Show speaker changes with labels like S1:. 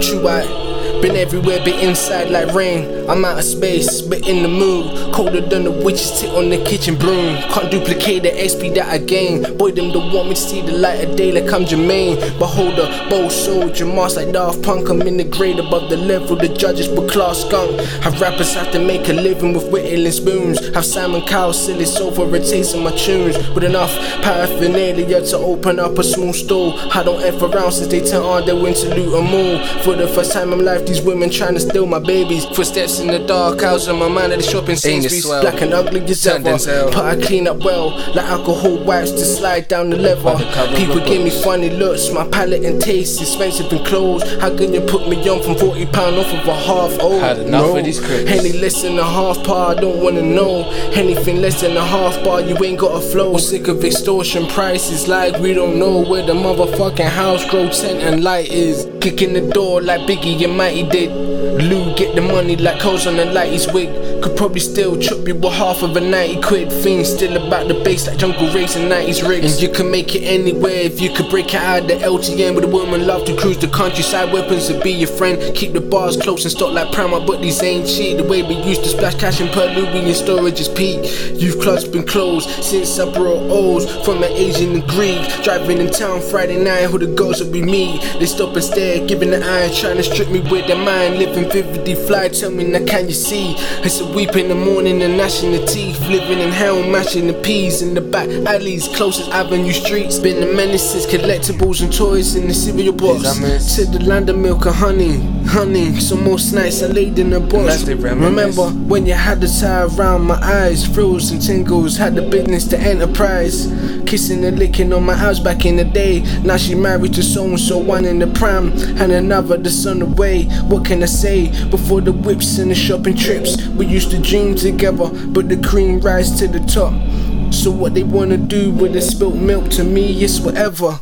S1: True white. Been everywhere, but inside like rain. I'm out of space, but in the mood. Colder than the witches sit on the kitchen broom. Can't duplicate the XP that I gain. Boy, them don't want me to see the light of day like I'm Jermaine. Beholder, bold soldier, mask like Daft Punk. I'm in the grade above the level, the judges but class skunk. Have rappers have to make a living with whittling spoons. Have Simon Cowell silly for a taste of my tunes. With enough paraphernalia to open up a small store. I don't F around since they turn on their winter loot them all. For the first time in life, these women trying to steal my babies. Footsteps in the dark, house on my mind at the shopping Sainsbury's. Black and ugly as ever. But I clean up well, like alcohol wipes to slide down the leather. People give me funny looks, my palate and taste expensive and clothes. How can you put me on from 40 pound off of a half? Oh,
S2: Had enough
S1: no.
S2: of these critics.
S1: Any less than a half par, I don't wanna know. Anything less than a half bar, you ain't got a flow. Sick of extortion prices, like we don't know where the motherfucking house grow tent and light is. Kicking the door like Biggie and Mighty did. Lou get the money like hoes on the lighty's wig. Could probably still chop you with half of a 90 quid. Fiend still about the bass like Jungle Racing 90s rigs. And you can make it anywhere if you could break it out of the LTN with a woman love to cruise the countryside. Weapons to be your friend. Keep the bars close and stock like Primark, but these ain't cheap. The way we used to splash cash and in Peruvian storage is peak. Youth clubs been closed since I brought O's from an Asian and Greek. Driving in town Friday night, who the girls will be me. They stop and stare, giving the eye, trying to strip me with their mind. Living vividly fly, tell me now can you see? It's a weep in the morning and gnashing the teeth. Living in hell, mashing the peas in the back alleys, closest avenue streets. Been the menaces, collectibles and toys in the cereal box. To the land of milk and honey, honey. Some more snacks I laid in the box.
S2: That's the reminisce.
S1: Remember when you had the tie around my eyes, frills and tingles, had the business to enterprise. Kissing and licking on my house back in the day. Now she married to so and so, one in the pram and another the son away. What can I say? Before the whips and the shopping trips, we used to dream together, but the cream rise to the top. So what they wanna do with the spilt milk to me, it's whatever.